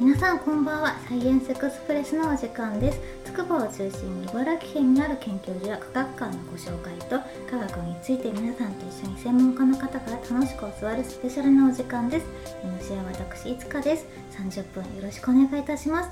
皆さんこんばんは。サイエンスエクスプレスのお時間です。筑波を中心に茨城県にある研究所や科学館のご紹介と科学について皆さんと一緒に専門家の方から楽しく教わるスペシャルなお時間です。MC は私いつかです。30分よろしくお願いいたします。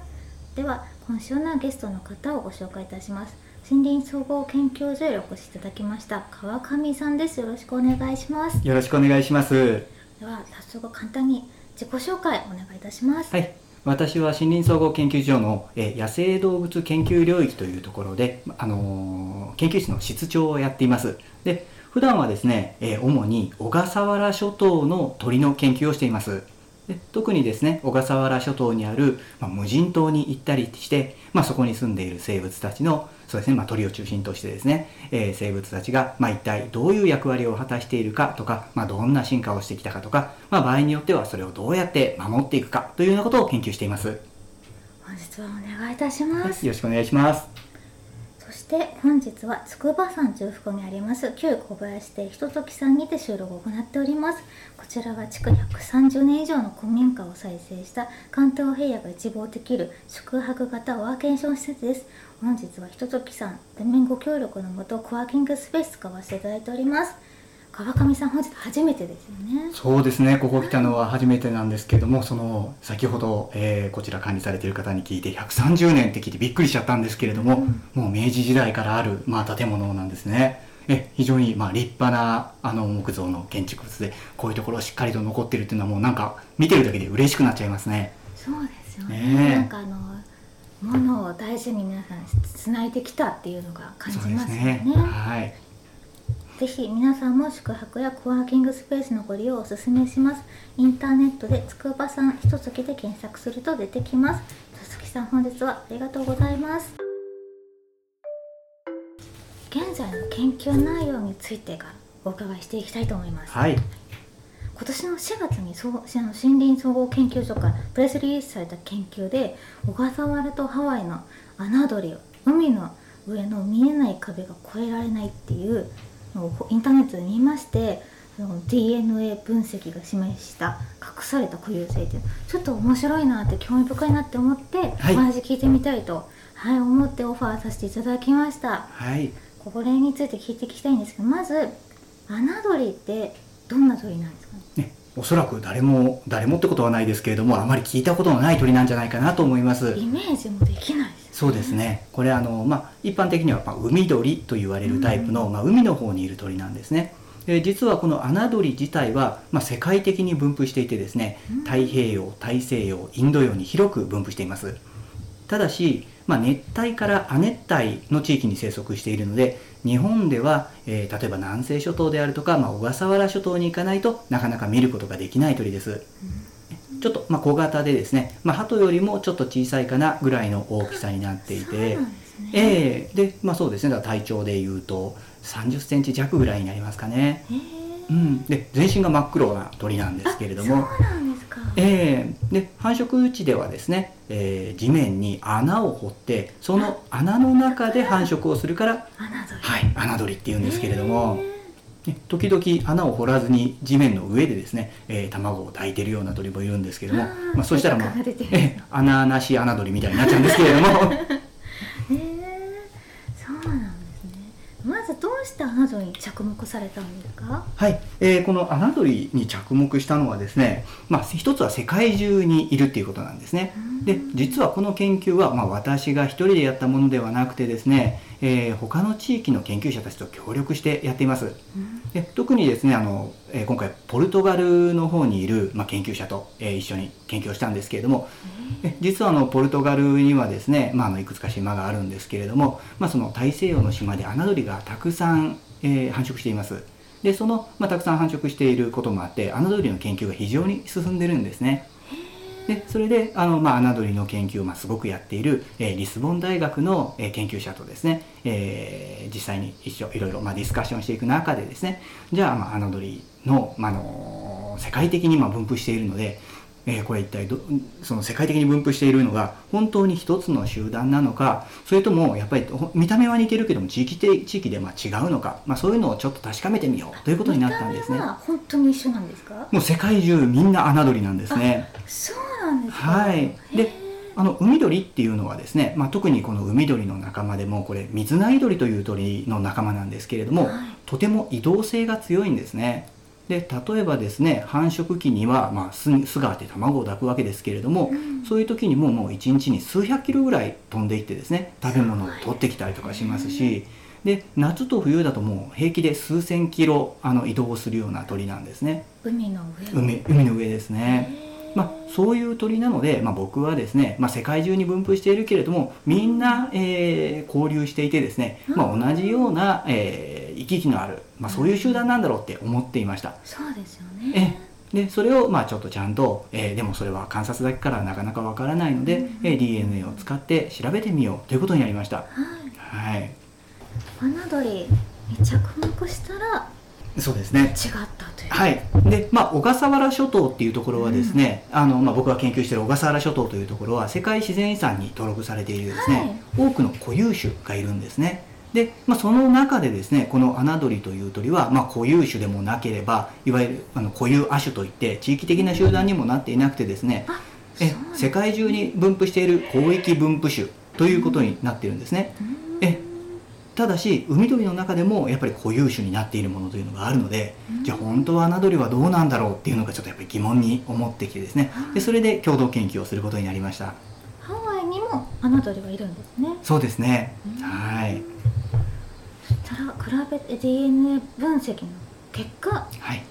では今週のゲストの方をご紹介いたします。森林総合研究所へお越しいただきました川上さんです。よろしくお願いします。よろしくお願いします。では早速簡単に自己紹介お願いいたします。はい私は森林総合研究所の、え野生動物研究領域というところで、あの、研究室の室長をやっています。で普段はですね、え主に小笠原諸島の鳥の研究をしています。で特にですね小笠原諸島にある、まあ、無人島に行ったりして、まあ、そこに住んでいる生物たちのそうですね、まあ、鳥を中心としてですね、えー、生物たちが、まあ、一体どういう役割を果たしているかとか、まあ、どんな進化をしてきたかとか、まあ、場合によってはそれをどうやって守っていくかというようなことを研究しています。本日はお願いいたします、はい、よろしくお願いします。そして本日は筑波山中腹にあります旧小林邸ひとときさんにて収録を行っております。こちらは築130年以上の古民家を再生した関東平野が一望できる宿泊型ワーケーション施設です。本日はひとときさん全面ご協力のもとコワーキングスペース使わせていただいております。川上さん本日初めてですよね。そうですね。ここ来たのは初めてなんですけどもその先ほど、えー、こちら管理されている方に聞いて130年って聞いてびっくりしちゃったんですけれども、うん、もう明治時代からある、まあ、建物なんですね。え非常にまあ立派なあの木造の建築物でこういうところしっかりと残ってるっていうのはもうなんか見てるだけで嬉しくなっちゃいますね。そうですよね、ね、なんかあのものを大事に皆さんつないできたっていうのが感じますよね。ね。はいぜひ皆さんも宿泊やコワーキングスペースのご利用をお勧めします。インターネットでつくばさんひとつきで検索すると出てきます。つきさん本日はありがとうございます。現在の研究内容についてがお伺いしていきたいと思います。はい。今年の4月にそ森林総合研究所からプレスリリースされた研究で小笠原とハワイの侮り海の上の見えない壁が越えられないっていうインターネットで見ましてその DNA 分析が示した隠された固有性っていうちょっと面白いなって興味深いなって思って、はい、お話聞いてみたいと、はい、思ってオファーさせていただきました。はい、これについて聞いていきたいんですけどまず侮りってどんな鳥なんですか？ねねおそらく誰も誰もってことはないですけれどもあまり聞いたことのない鳥なんじゃないかなと思います。イメージもできないそうですね。これあの、まあ、一般的には、まあ、海鳥と言われるタイプの、うん、まあ、海の方にいる鳥なんですね。で実はこの侮り自体は、まあ、世界的に分布していてですね、太平洋大西洋インド洋に広く分布しています。ただし、まあ、熱帯から亜熱帯の地域に生息しているので日本では、えー、例えば南西諸島であるとか、まあ、小笠原諸島に行かないとなかなか見ることができない鳥です、うんちょっと、まあ、小型でですね、まあ、鳩よりもちょっと小さいかなぐらいの大きさになっていて、ね、えー、でまあそうですね体長でいうと30センチ弱ぐらいになりますかね。うん、で全身が真っ黒な鳥なんですけれども。えー、で繁殖地ではですね、えー、地面に穴を掘ってその穴の中で繁殖をするからはい穴取りっていうんですけれども。時々穴を掘らずに地面の上でですね、えー、卵を抱いてるような鳥もいるんですけれどもまあ、そしたら、まあ、え穴なし穴鳥みたいになっちゃうんですけれども。して穴取りに着目されたんですか？はい、えー、この穴取りに着目したのはですね、まあ、一つは世界中にいるっていうことなんですね。で実はこの研究は、まあ、私が一人でやったものではなくてですね、えー、他の地域の研究者たちと協力してやっています。で特にですねあの、えー、今回ポルトガルの方にいる、まあ、研究者と、えー、一緒に研究をしたんですけれども、え実はあのポルトガルにはですね、まあ、あのいくつか島があるんですけれども、まあ、その大西洋の島で穴取りがたくさん、えー、繁殖しています。でその、まあ、たくさん繁殖していることもあって穴取りの研究が非常に進んでるんですね。でそれであの、まあ、穴取りの研究を、まあ、すごくやっている、えー、リスボン大学の、えー、研究者とですね、えー、実際に一緒いろいろ、まあ、ディスカッションしていく中でですねじゃあ、まあ、穴取りの,、まあの世界的にま分布しているのでえー、これ一体どその世界的に分布しているのが本当に一つの集団なのかそれともやっぱり見た目は似てるけども地域で地域でまあ違うのか、まあ、そういうのをちょっと確かめてみようということになったんですね。本当に一緒なんですか？もう世界中みんな侮りなんですね。そうなんですかはいであの海鳥っていうのはですね、まあ、特にこの海鳥の仲間でもこれ水ナイ鳥という鳥の仲間なんですけれども、はい、とても移動性が強いんですね。で例えばですね繁殖期には、まあ、巣巣があって卵を抱くわけですけれども、うん、そういう時にももう1日に数百キロぐらい飛んでいってですね食べ物を取ってきたりとかしますし。で夏と冬だともう平気で数千キロあの移動するような鳥なんですね。海の上。海海の上ですねまあ、そういう鳥なので、まあ、僕はですね、まあ、世界中に分布しているけれどもみんな、えー、交流していてですね、まあ、同じような、えー、行き来のある、まあ、そういう集団なんだろうって思っていました。そうですよねでそれをまあちょっとちゃんと、えー、でもそれは観察だけからなかなかわからないので、うん、えー、DNA を使って調べてみようということになりました。はい。はい、穴鳥に着目したらそうですね。違ったという。はい。でまあ小笠原諸島っていうところはですね、うん、あのまあ、僕が研究している小笠原諸島というところは世界自然遺産に登録されているですね、はい、多くの固有種がいるんですね。で、まあ、その中でですねこの穴鳥という鳥は、まあ、固有種でもなければいわゆるあの固有亜種といって地域的な集団にもなっていなくてですね、うん、え世界中に分布している広域分布種ということになっているんですね。えただし海鳥の中でもやっぱり固有種になっているものというのがあるので、うん、じゃあ本当は穴鳥はどうなんだろうっていうのがちょっとやっぱり疑問に思ってきてですね。でそれで共同研究をすることになりました。ハワイにも穴鳥はいるんですね。そうですね、うん、はい。そら比べて DNA 分析の結果、はい、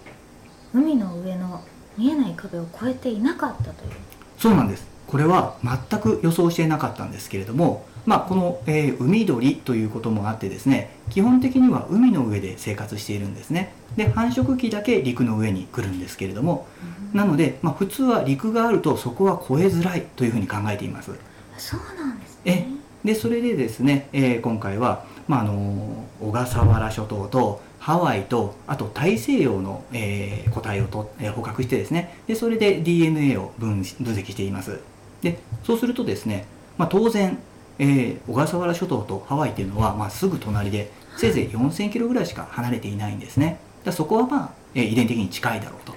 海の上の見えない壁を越えていなかったという。そうなんです。これは全く予想していなかったんですけれどもまあ、この、えー、海鳥ということもあってですね基本的には海の上で生活しているんですね。で繁殖期だけ陸の上に来るんですけれども、うん、なので、まあ、普通は陸があるとそこは越えづらいというふうに考えています。そうなんですね。でそれでですね、えー、今回は、まあ、あの小笠原諸島とハワイとあと大西洋の、えー、個体をと、えー、捕獲してですねでそれで DNA を分分析しています。でそうするとですね、まあ、当然えー、小笠原諸島とハワイっていうのは、まあ、すぐ隣でせいぜい4000キロぐらいしか離れていないんですね。だそこはまあ、えー、遺伝的に近いだろうと。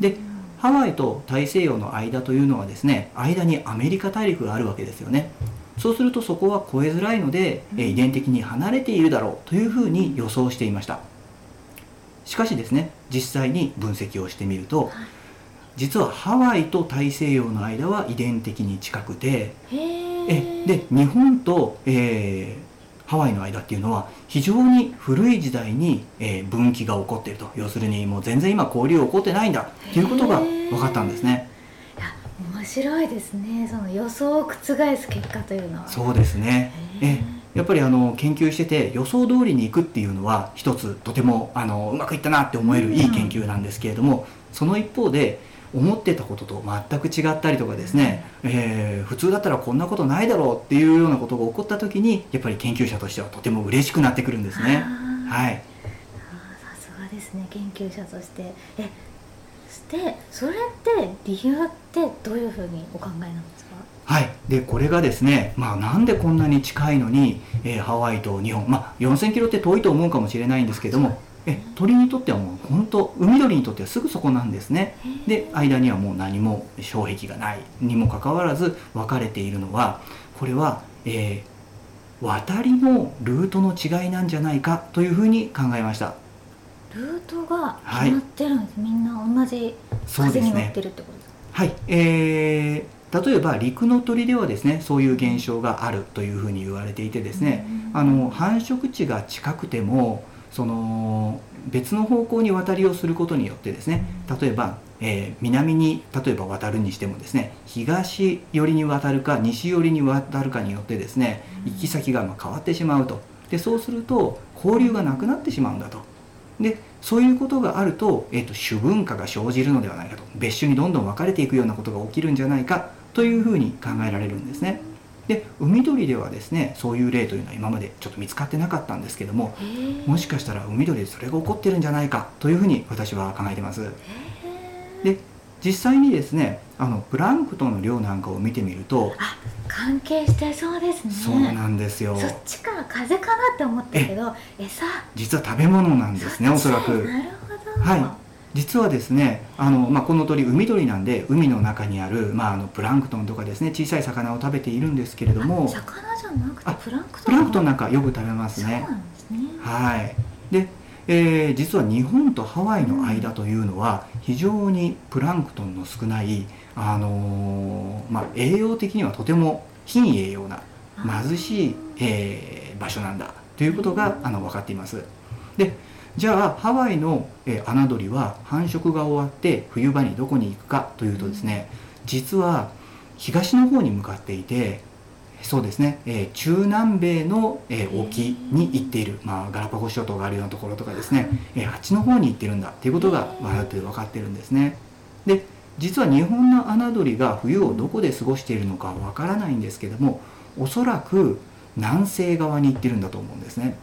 でハワイと大西洋の間というのはですね間にアメリカ大陸があるわけですよね。そうするとそこは越えづらいので、えー、遺伝的に離れているだろうというふうに予想していました。しかしですね実際に分析をしてみると、実はハワイと大西洋の間は遺伝的に近くてえで日本と、えー、ハワイの間っていうのは非常に古い時代に、えー、分岐が起こっていると。要するにもう全然今交流起こってないんだっていうことが分かったんですね。いや面白いですね。その予想を覆す結果というのは。そうですね。え。やっぱりあの研究してて予想通りにいくっていうのは一つとてもあのうまくいったなって思えるいい研究なんですけれども、その一方で思ってたことと全く違ったりとかですね、えー、普通だったらこんなことないだろうっていうようなことが起こった時にやっぱり研究者としてはとても嬉しくなってくるんですね。はい。さすがですね研究者として。えしてそれって理由ってどういうふうにお考えなんですか？はい、でこれがですね、まあ、なんでこんなに近いのに、えー、ハワイと日本、まあ、4000キロって遠いと思うかもしれないんですけどもえ鳥にとってはもう本当海鳥にとってはすぐそこなんですね。で間にはもう何も障壁がない。にもかかわらず分かれているのはこれは、えー、渡りのルートの違いなんじゃないかというふうに考えました。ルートが決まってるんです、はい、みんな同じ風に乗ってるってことですか、ね、はい。えー、例えば陸の鳥ではですねそういう現象があるというふうに言われていてですね、あの繁殖地が近くてもその別の方向に渡りをすることによってですね例えば、えー、南に例えば渡るにしてもですね東寄りに渡るか西寄りに渡るかによってですね行き先がま変わってしまうと。でそうすると交流がなくなってしまうんだと。でそういうことがあると,、えーと、主文化が生じるのではないかと。別種にどんどん分かれていくようなことが起きるんじゃないかというふうに考えられるんですね。で海鳥ではですねそういう例というのは今までちょっと見つかってなかったんですけどももしかしたら海鳥でそれが起こってるんじゃないかというふうに私は考えてます。で実際にですねあのプランクトンの量なんかを見てみるとあ関係してそうですね。そうなんですよ。そっちから風かなって思ったけど餌？実は食べ物なんですねおそらく。なるほど。はい実はですねあの、まあ、この鳥海鳥なんで海の中にある、まあ、あのプランクトンとかですね小さい魚を食べているんですけれどもあ魚じゃなくてあプランクトン？プランクトンなんかよく食べますね。そうなんですね。はい。で、えー実は日本とハワイの間というのは非常にプランクトンの少ない、あのーまあ、栄養的にはとても貧栄養な貧しい、えー場所なんだということがあの分かっています。でじゃあハワイの、えー、穴鳥は繁殖が終わって冬場にどこに行くかというとですね実は東の方に向かっていてそうですね、えー中南米の、えー沖に行っている、まあ、ガラパゴス諸島があるようなところとかですね、えーあっちの方に行ってるんだっていうことがまあ分かってるんですね。で実は日本の穴鳥が冬をどこで過ごしているのかわからないんですけどもおそらく南西側に行ってるんだと思うんですね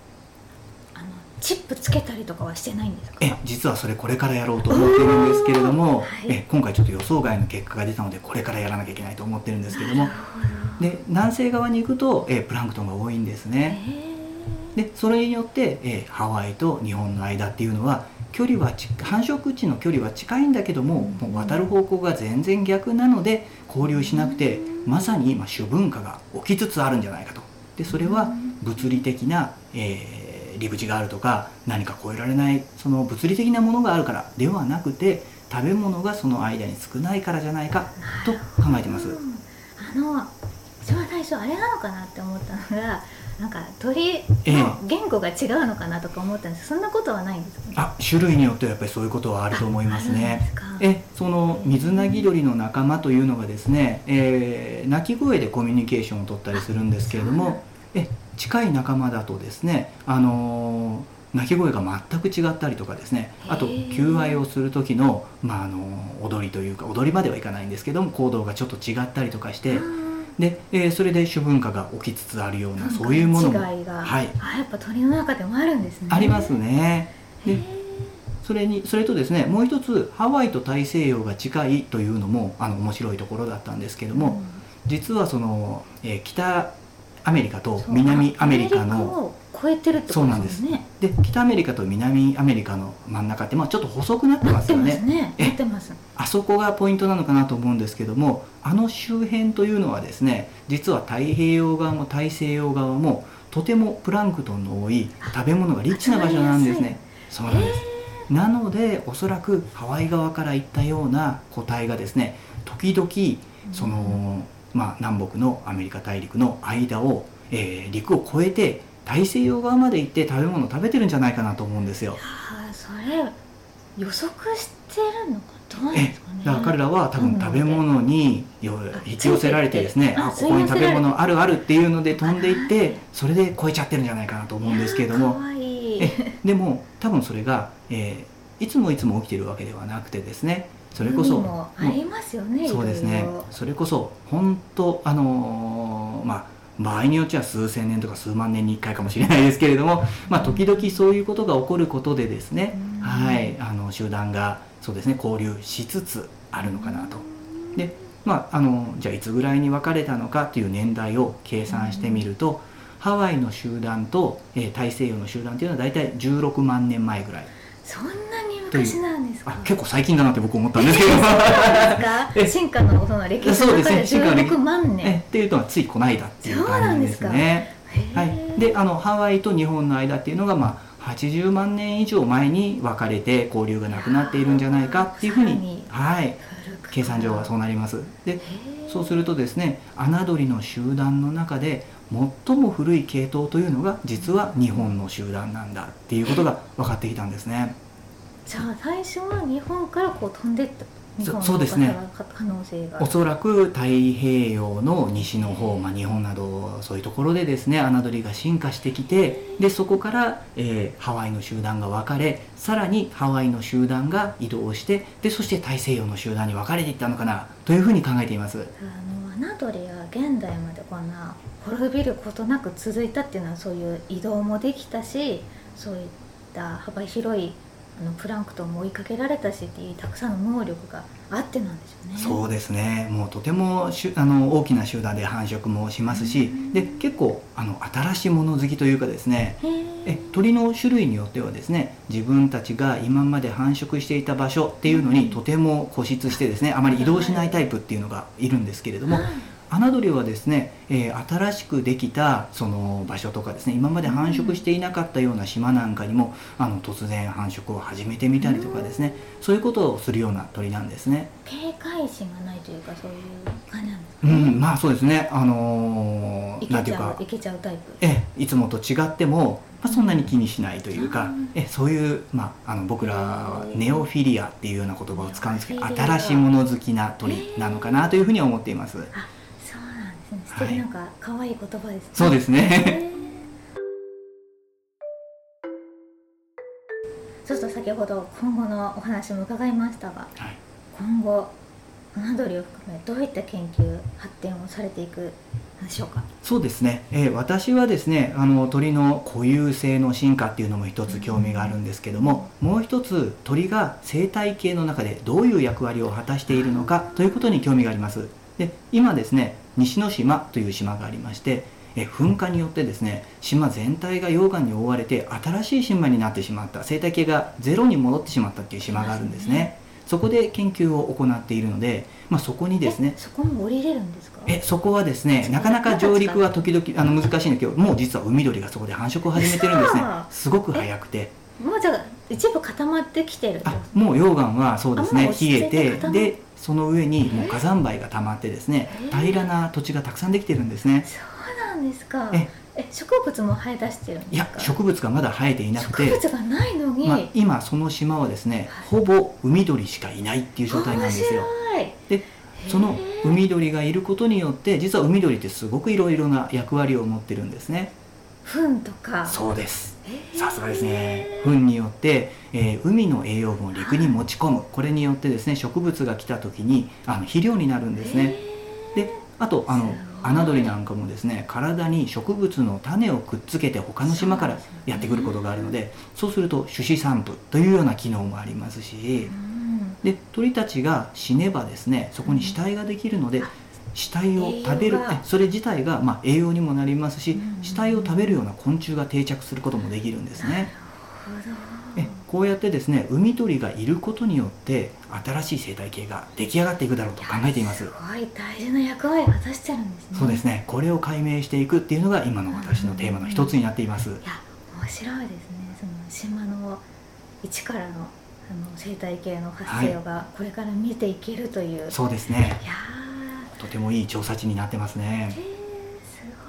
チップつけたりとかはしてないんですか？え実はそれこれからやろうと思ってるんですけれども、はい。え今回ちょっと予想外の結果が出たのでこれからやらなきゃいけないと思ってるんですけれどもで南西側に行くと、えプランクトンが多いんですね。へでそれによって、えハワイと日本の間っていうのは距離はち繁殖地の距離は近いんだけどももう渡る方向が全然逆なので交流しなくてまさに今諸文化が起きつつあるんじゃないかと。でそれは物理的な、えー利縁があるとか何か超えられないその物理的なものがあるからではなくて食べ物がその間に少ないからじゃないかと考えてます。うんあの私は最初あれなのかなって思ったのがなんか鳥の言語が違うのかなとか思ったんです。そんなことはないんですか？ねあ種類によってはやっぱりそういうことはあると思いますね。ですか。えその水なぎ鳥の仲間というのがですね、えー鳴き声でコミュニケーションを取ったりするんですけれどもえ近い仲間だとですね、あのー鳴き声が全く違ったりとかですねあと求愛をする時の,、まああのー踊りというか踊りまではいかないんですけども行動がちょっと違ったりとかしてで、えーそれで諸文化が起きつつあるようなそういうものも違いが、はい。あやっぱ鳥の中でもあるんですね。ありますね。でそれにそれとですねもう一つハワイと大西洋が近いというのもあの面白いところだったんですけども、実はその、えー北アメリカとうん南アメリカのを超えてるってことですよね。で北アメリカと南アメリカの真ん中って、まあ、ちょっと細くなってますよね。ね。えなってます。あそこがポイントなのかなと思うんですけどもあの周辺というのはですね実は太平洋側も大西洋側もとてもプランクトンの多い食べ物がリッチな場所なんですね。そうなんです。なのでおそらくハワイ側から行ったような個体がですね時々その、まあ、南北のアメリカ大陸の間を、えー陸を越えて大西洋側まで行って食べ物を食べてるんじゃないかなと思うんですよ。ああそれ予測してるのかどうなんえですかね。だから彼らは多分食べ物によ引き寄せられてですねああここに食べ物あるあるっていうので飛んでいっあてそれで超えちゃってるんじゃないかなと思うんですけれども。えでも多分それが、えーいつもいつも起きてるわけではなくてですねそれこそありますよねそうですね。それこそ本当あのーまあ場合によっては数千年とか数万年に1回かもしれないですけれども、まあ、時々そういうことが起こることでですね、うん。はい、あの集団がそうですね交流しつつあるのかなと。でまあ、あのじゃあいつぐらいに分かれたのかっていう年代を計算してみると、ハワイの集団と、えー大西洋の集団っていうのは大体16万年前ぐらい。そんなに昔なんですか？あ結構最近だなって僕思ったんですけど。進化のその歴史そうです。の中でね進化の歴16万え年っていうのはついこの間っていう感じですね。へはい、ー。であのハワイと日本の間っていうのが、まあ、80万年以上前に分かれて交流がなくなっているんじゃないかっていうふうにはい、計算上はそうなります。でそうするとですね穴鳥の集団の中で最も古い系統というのが実は日本の集団なんだっていうことが分かってきたんですね。じゃあ最初は日本からこう飛んでったそうですね可能性がおそらく太平洋の西の方、まあ、日本などそういうところでですね侮りが進化してきてでそこから、えーハワイの集団が分かれさらにハワイの集団が移動してでそして大西洋の集団に分かれていったのかなというふうに考えています。あの穴取りが現代までこんな滅びることなく続いたっていうのはそういう移動もできたしそういった幅広いあのプランクトンも追いかけられたしっていうたくさんの能力があってなんでしょうね。そうですね。もうとてもしゅあの大きな集団で繁殖もしますし、うん。で結構あの新しいもの好きというかですね。え鳥の種類によってはですね自分たちが今まで繁殖していた場所っていうのにとても固執してですねあまり移動しないタイプっていうのがいるんですけれどもはい侮鳥はですね、えー新しくできたその場所とかですね今まで繁殖していなかったような島なんかにもあの突然繁殖を始めてみたりとかですねそういうことをするような鳥なんですね。警戒心がないというかそういう感じなんですか？ね。うん、まあそうですねあのいーなんていうかいけちゃうタイプ。ええいつもと違っても、まあ、そんなに気にしないというか、うんえそういう、まあ、あの僕らはネオフィリアっていうような言葉を使うんですけど新しいもの好きな鳥なのかなというふうには思っています。あ、そうなんですね。素はい。敵なんか可愛い言葉ですね。そうですね。ちょっと先ほど今後のお話も伺いましたが、はい。今後侮鳥を含めどういった研究発展をされていくんでしょうか？そうですね、えー私はですねあの鳥の固有性の進化っていうのも一つ興味があるんですけども、もう一つ鳥が生態系の中でどういう役割を果たしているのかということに興味があります。で今ですね西之島という島がありましてえー噴火によってですね島全体が溶岩に覆われて新しい島になってしまった。生態系がゼロに戻ってしまったっていう島があるんですね。そこで研究を行っているので、まあ、そこにですねえそこも降りれるんですか？えそこはですねなかなか上陸は時々あの難しいんだけどもう実は海鳥がそこで繁殖を始めてるんですね。すごく早くて。もうじゃあ一部固まってきてるあともう溶岩はそうですね冷えてでその上にもう火山灰が溜まってですね平らな土地がたくさんできてるんですねそうなんですか。ええ植物も生え出してるんですか？いや植物がまだ生えていなくて植物がないのに。まあ、今その島はですねほぼ海鳥しかいないっていう状態なんですよ面白い。でその海鳥がいることによって実は海鳥ってすごくいろいろな役割を持ってるんですね糞とか。そうですさすがですね。糞によって、えー海の栄養分を陸に持ち込む。これによってですね植物が来た時にあの肥料になるんですね。であとあの侮鳥なんかもですね体に植物の種をくっつけて他の島からやってくることがあるのでそうすると種子散布というような機能もありますしうん。で鳥たちが死ねばですねそこに死体ができるのであ死体を食べるそれ自体がまあ栄養にもなりますしうん死体を食べるような昆虫が定着することもできるんですね。なるほど。えこうやってですね海鳥がいることによって新しい生態系が出来上がっていくだろうと考えていますすごい大事な役割を果たしてるんですね。そうですねこれを解明していくっていうのが今の私のテーマの一つになっていますいや面白いですね。その島の一からのあの生態系の発生がこれから見ていけるという。そうですねいやとてもいい調査地になってますねー、す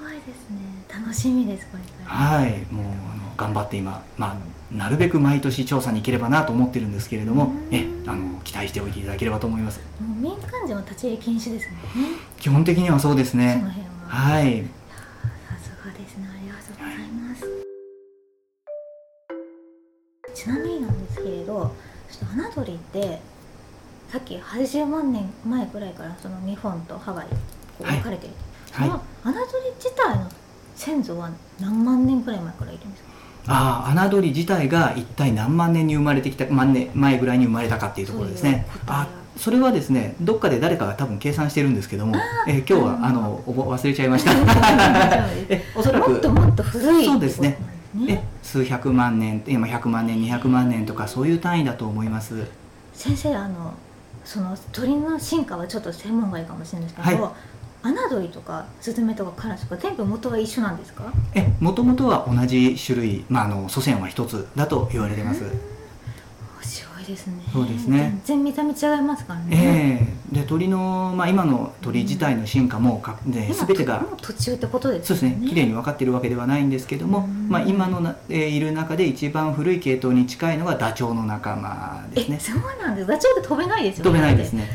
ごいですね。楽しみですこれ。はいもうあの頑張って今、まあ、なるべく毎年調査に行ければなと思ってるんですけれどもうんえあの期待しておいていただければと思いますもう民間人は立ち入り禁止ですもんね。基本的にはそうですそのね辺は。はいさすがですね。ありがとうございます。ちなみになんですけれど、ちょっと侮鳥ってさっき80万年前くらいからその日本とハワイ分かれていて、はい。その侮鳥自体の先祖は何万年くらい前からいるんですか？ああ侮り自体が一体何万年に生まれてきた万年前ぐらいに生まれたかっていうところですね。あそれはですねどっかで誰かが多分計算してるんですけども、えー今日はあのおぼ忘れちゃいました。えおそらくもっともっと古いそうですね。え数百万年今100万年200万年とかそういう単位だと思います。先生あのその鳥の進化はちょっと専門外かもしれないですけど、はアナドリとかスズメとかカラスとか全部元は一緒なんですか？えもともとは同じ種類、まあ、あの祖先は一つだと言われてますですね。そうですね。全然見た目違いますからね、ええ。で鳥の、まあ、今の鳥自体の進化もか、ね、今全てが途中ってことですそうですね。綺麗に分かっているわけではないんですけども、うん。まあ、今のな、えーいる中で一番古い系統に近いのがダチョウの仲間ですね。えそうなんです。ダチョウって飛べないですよね。飛べないですね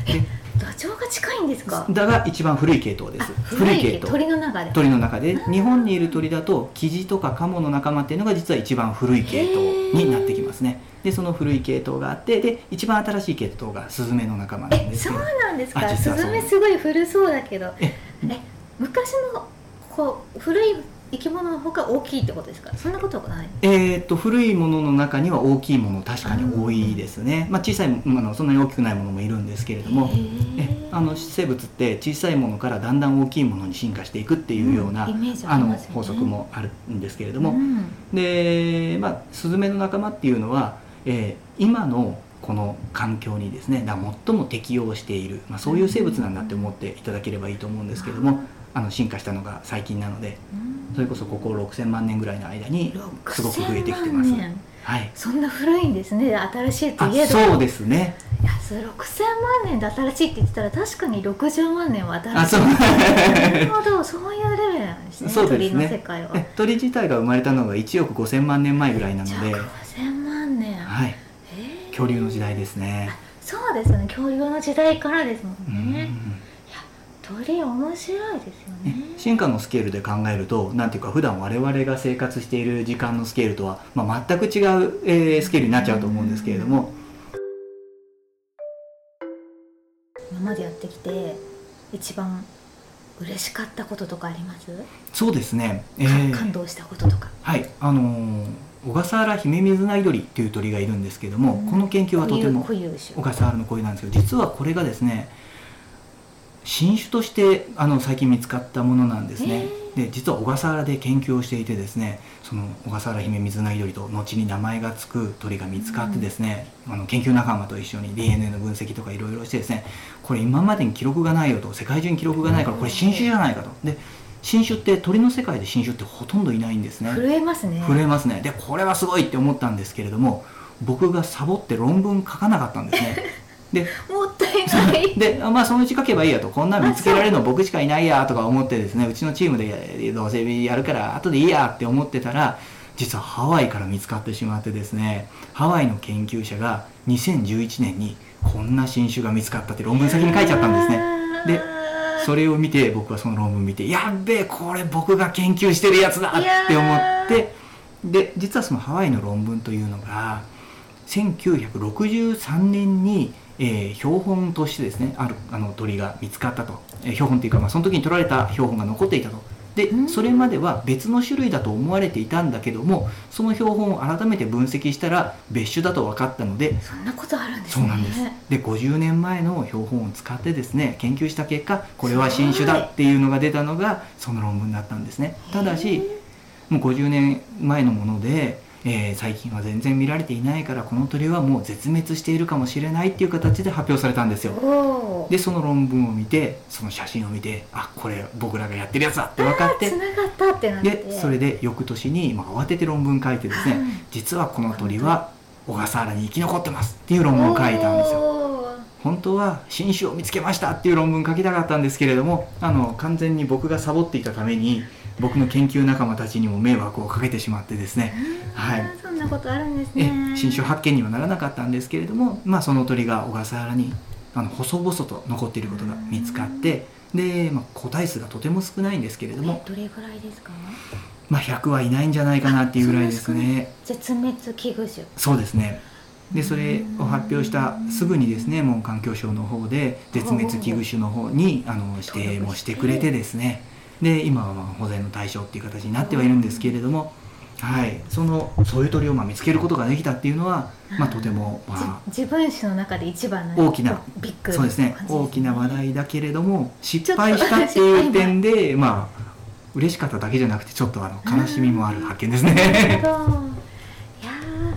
ダチョウが近いんですか？でだが一番古い系統です。あ古い系鳥の中で。鳥の中で。日本にいる鳥だとキジとかカモの仲間っていうのが実は一番古い系統になってきますね。でその古い系統があってで一番新しい系統がスズメの仲間なんえそうですけどなんですか？スズメすごい古そうだけど。え。え昔のこう古い生き物の方が大きいってことですか？そんなことはない？えー、っと古いものの中には大きいもの確かに多いですね、まあ、小さいあのそんなに大きくないものもいるんですけれどもえあの生物って小さいものからだんだん大きいものに進化していくっていうような、うんああの法則もあるんですけれども、うん。で、まあ、スズメの仲間っていうのは、えー今のこの環境にですねだ最も適応している、まあ、そういう生物なんだって思っていただければいいと思うんですけれども、あの進化したのが最近なのでうんそれこそここ6000万年ぐらいの間にすごく増えてきてます。6000万年はい。そんな古いんですね。新しいとあいえどそうですね。いやそれ6000万年で新しいって言ってたら確かに60万年は新しい。あそう。なるほど。そういうレベルなんですねそうですね。鳥の世界は。え鳥自体が生まれたのが1億5000万年前ぐらいなのじゃあで、5000万年、はい、恐竜の時代ですね、そうですね。恐竜の時代からですもうん。んね、鳥面白いですよね。ね進化のスケールで考えるとなんていうか普段我々が生活している時間のスケールとは、まあ、全く違う、えースケールになっちゃうと思うんですけれども、今までやってきて一番嬉しかったこととかあります、そうですね、えかー。感動したこととか。はい。あのー小笠原ヒメミズナイドリという鳥がいるんですけども、うん。この研究はとても小笠原の固有なんですけど実はこれがですね新種としてあの最近見つかったものなんですね。で実は小笠原で研究をしていてですねその小笠原姫水ナギドリと後に名前が付く鳥が見つかってですね、あの研究仲間と一緒に DNA の分析とかいろいろしてですねこれ今までに記録がないよと世界中に記録がないからこれ新種じゃないかと。で新種って鳥の世界で新種ってほとんどいないんですね。震えますね。震えますね。でこれはすごいって思ったんですけれども僕がサボって論文書かなかったんですね でもったいない。であまあそのうち書けばいいやと。こんなん見つけられるの僕しかいないやとか思ってですね。うちのチームでどうせやるから後でいいやって思ってたら実はハワイから見つかってしまってですね。ハワイの研究者が2011年にこんな新種が見つかったって論文先に書いちゃったんですね。でそれを見て僕はその論文見てやっべえこれ僕が研究してるやつだって思って。で実はそのハワイの論文というのが1963年に、えー標本としてですねあるあの鳥が見つかったと、えー標本っていうか、まあ、その時に取られた標本が残っていたと。でうん。それまでは別の種類だと思われていたんだけどもその標本を改めて分析したら別種だと分かったのでそんなことあるんですね。そうなんです。で50年前の標本を使ってですね研究した結果これは新種だっていうのが出たのがその論文だったんですね。ただしもう50年前のもので、えー最近は全然見られていないからこの鳥はもう絶滅しているかもしれないっていう形で発表されたんですよ。でその論文を見てその写真を見てあこれ僕らがやってるやつだって分かって。つながったってなって。でそれで翌年に、まあ、慌てて論文書いてですね、はい実はこの鳥は小笠原に生き残ってますっていう論文を書いたんですよ。よ本当は新種を見つけましたっていう論文書きたかったんですけれどもあの完全に僕がサボっていたために僕の研究仲間たちにも迷惑をかけてしまってですね。はい。そんなことあるんですえね新種発見にはならなかったんですけれども、まあ、その鳥が小笠原にあの細々と残っていることが見つかってで、まあ、個体数がとても少ないんですけれども、どれぐらいですか？まあ、100はいないんじゃないかなっていうぐらいですね。絶滅危惧種。そうですね。でそれを発表したすぐにですねもう環境省の方で絶滅危惧種の方にあの指定もしてくれてですねで今はまあ保全の対象っていう形になってはいるんですけれども、はい、そのそういう鳥をまあ見つけることができたっていうのは、まあ、とても、まじ自分種の中で一番大きなビッあ、グそうですね大きな話題だけれども失敗したっていう点でまあ嬉しかっただけじゃなくてちょっとあの悲しみもある発見ですなるね。ほど。いやー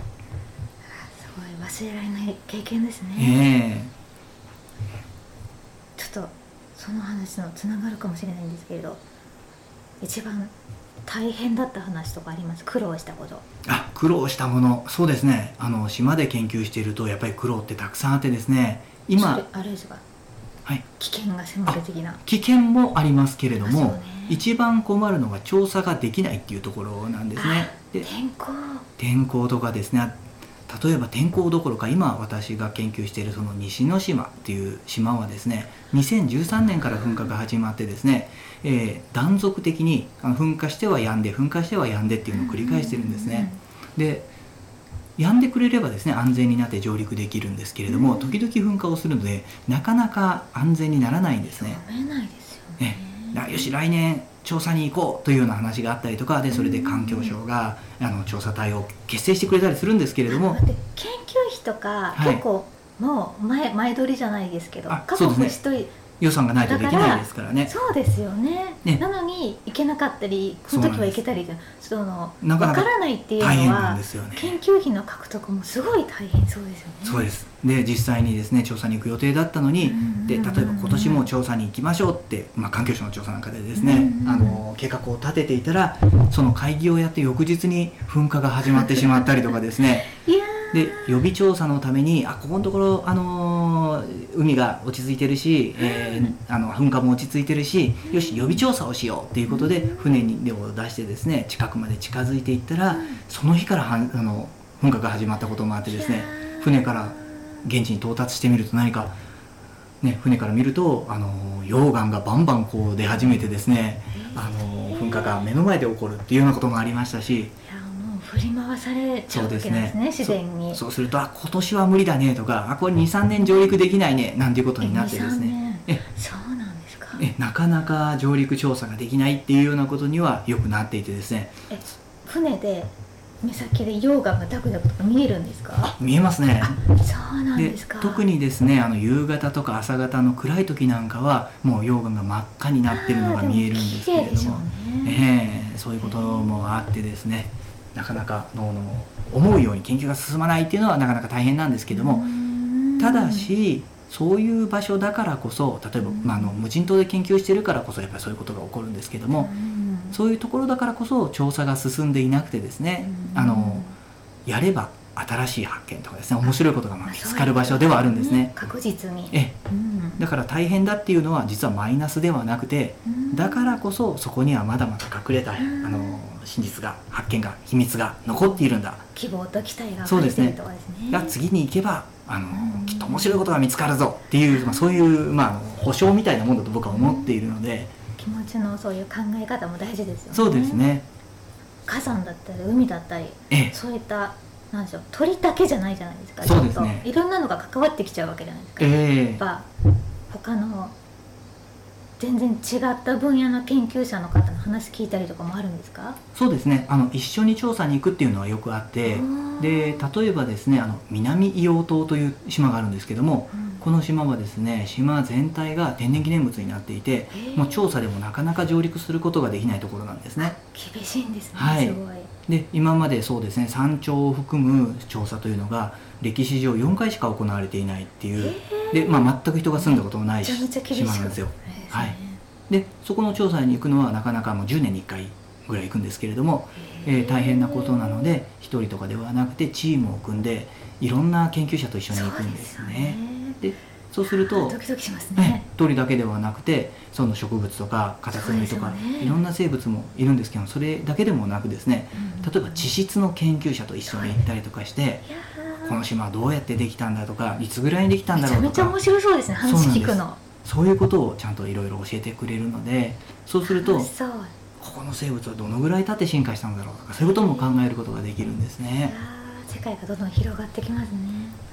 すごい忘れられない経験ですね、ええ。ちょっとその話のつながるかもしれないんですけれど一番大変だった話とかあります？苦労したこと。あ苦労したもの。そうですね。あの島で研究しているとやっぱり苦労ってたくさんあってですね。今あれですか？はい。危険が迫る的な。危険もありますけれども、ね。一番困るのが調査ができないっていうところなんですね。で天候。天候とかですね例えば天候どころか今私が研究しているその西之島っていう島はですね2013年から噴火が始まってですね、えー断続的に噴火しては止んで噴火しては止んでっていうのを繰り返してるんですね。で止んでくれればですね安全になって上陸できるんですけれども、うん時々噴火をするのでなかなか安全にならないんですね。読めないですよねよし来年調査に行こうというような話があったりとかでそれで環境省があの調査隊を結成してくれたりするんですけれども。研究費とか、はい。結構もう前前取りじゃないですけどあ確保しとい予算がないとできないですからね。そうですよね。ね。なのに行けなかったりこの時は行けたりでそのなかなか分からないっていうのはですよね。研究費の獲得もすごい大変そうですよね。そうです。で実際にですね調査に行く予定だったのにうんで例えば今年も調査に行きましょうって、まあ、環境省の調査なんかでですねうんあの計画を立てていたらその会議をやって翌日に噴火が始まってしまったりとかですね。いやで予備調査のためにあここのところ、あのー海が落ち着いてるし、えーあの噴火も落ち着いてるしよし予備調査をしようっていうことで船にを出してですね近くまで近づいていったらその日からはんあの噴火が始まったこともあってですね船から現地に到達してみると何か、ね、船から見るとあの溶岩がバンバンこう出始めてですねあの噴火が目の前で起こるっていうようなこともありましたし振り回されちゃうわけですね自然に。そうするとあ今年は無理だねとかあこれ23年上陸できないねなんていうことになってですね。ええ。そうなんですか。えなかなか上陸調査ができないっていうようなことにはよくなっていてですね。え船で目先で溶岩がダクダクとか見えるんですか？見えますね。そうなんでですか。特にですねあの夕方とか朝方の暗い時なんかはもう溶岩が真っ赤になってるのが見えるんですけれども。うね。ええそういうこともあってですねなかなかのの思うように研究が進まないっていうのはなかなか大変なんですけどもただしそういう場所だからこそ例えば、まあ、あの無人島で研究してるからこそやっぱりそういうことが起こるんですけども、そういうところだからこそ調査が進んでいなくてですね、あのやれば新しい発見とかですね面白いことがまあ見つかる場所ではあるんですね。確実に。えうん。だから大変だっていうのは実はマイナスではなくてだからこそそこにはまだまだ隠れたあの真実が発見が秘密が残っているんだ。希望と期待がそうですね。ね。が次に行けばあのうん。きっと面白いことが見つかるぞっていう、まあ、そういう、まあ保証みたいなものだと僕は思っているので。気持ちのそういう考え方も大事ですよね。そうですね。火山だったり海だったりええ。そういったなんでしょう鳥だけじゃないじゃないですかそうですね。ちょっと。いろんなのが関わってきちゃうわけじゃないですか、えやえっぱ他の全然違った分野の研究者の方の話聞いたりとかもあるんですか？そうですね。あの一緒に調査に行くっていうのはよくあってで例えばですねあの南硫黄島という島があるんですけどもうん。この島はですね島全体が天然記念物になっていてもう調査でもなかなか上陸することができないところなんですね。厳しいんですね、はい。すごい。で今までそうですね山頂を含む調査というのが歴史上4回しか行われていないっていう。で、まあ、全く人が住んだことのない島なんですよねはい。でそこの調査に行くのはなかなかもう10年に1回ぐらい行くんですけれども、えー大変なことなので1人とかではなくてチームを組んでいろんな研究者と一緒に行くんですね。でそうするとドキドキしますね。ね、鳥だけではなくてその植物とかカタツムリとか、ね。いろんな生物もいるんですけどそれだけでもなくですねうん。例えば地質の研究者と一緒に行ったりとかしてこの島はどうやってできたんだとかいつぐらいにできたんだろうとか。めちゃめちゃ面白そうですね話聞くのそういうことをちゃんといろいろ教えてくれるのでそうするとここの生物はどのぐらい経って進化したんだろうとかそういうことも考えることができるんですね。ー世界がどんどん広がってきますね。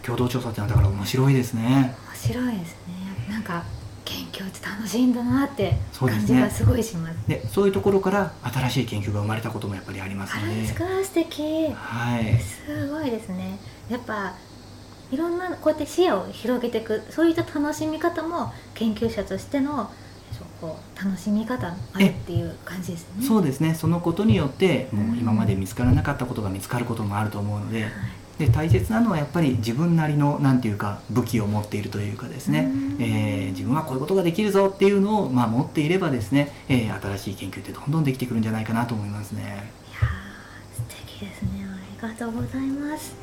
共同調査ってのはだから面白いですね。面白いですね。なんか研究って楽しいんだなって感じがすごいします。でそういうところから新しい研究が生まれたこともやっぱりありますあのでらですか素敵。はい。すごいですね。やっぱいろんなこうやって視野を広げていくそういった楽しみ方も研究者としてのこう楽しみ方あるっていう感じですね。そうですね。そのことによってもう今まで見つからなかったことが見つかることもあると思うのではい。で大切なのはやっぱり自分なりのなんていうか武器を持っているというかですね。うん、えー自分はこういうことができるぞっていうのを、まあ、持っていればですね、えー新しい研究ってどんどんできてくるんじゃないかなと思いますね。いやー素敵ですね。ありがとうございます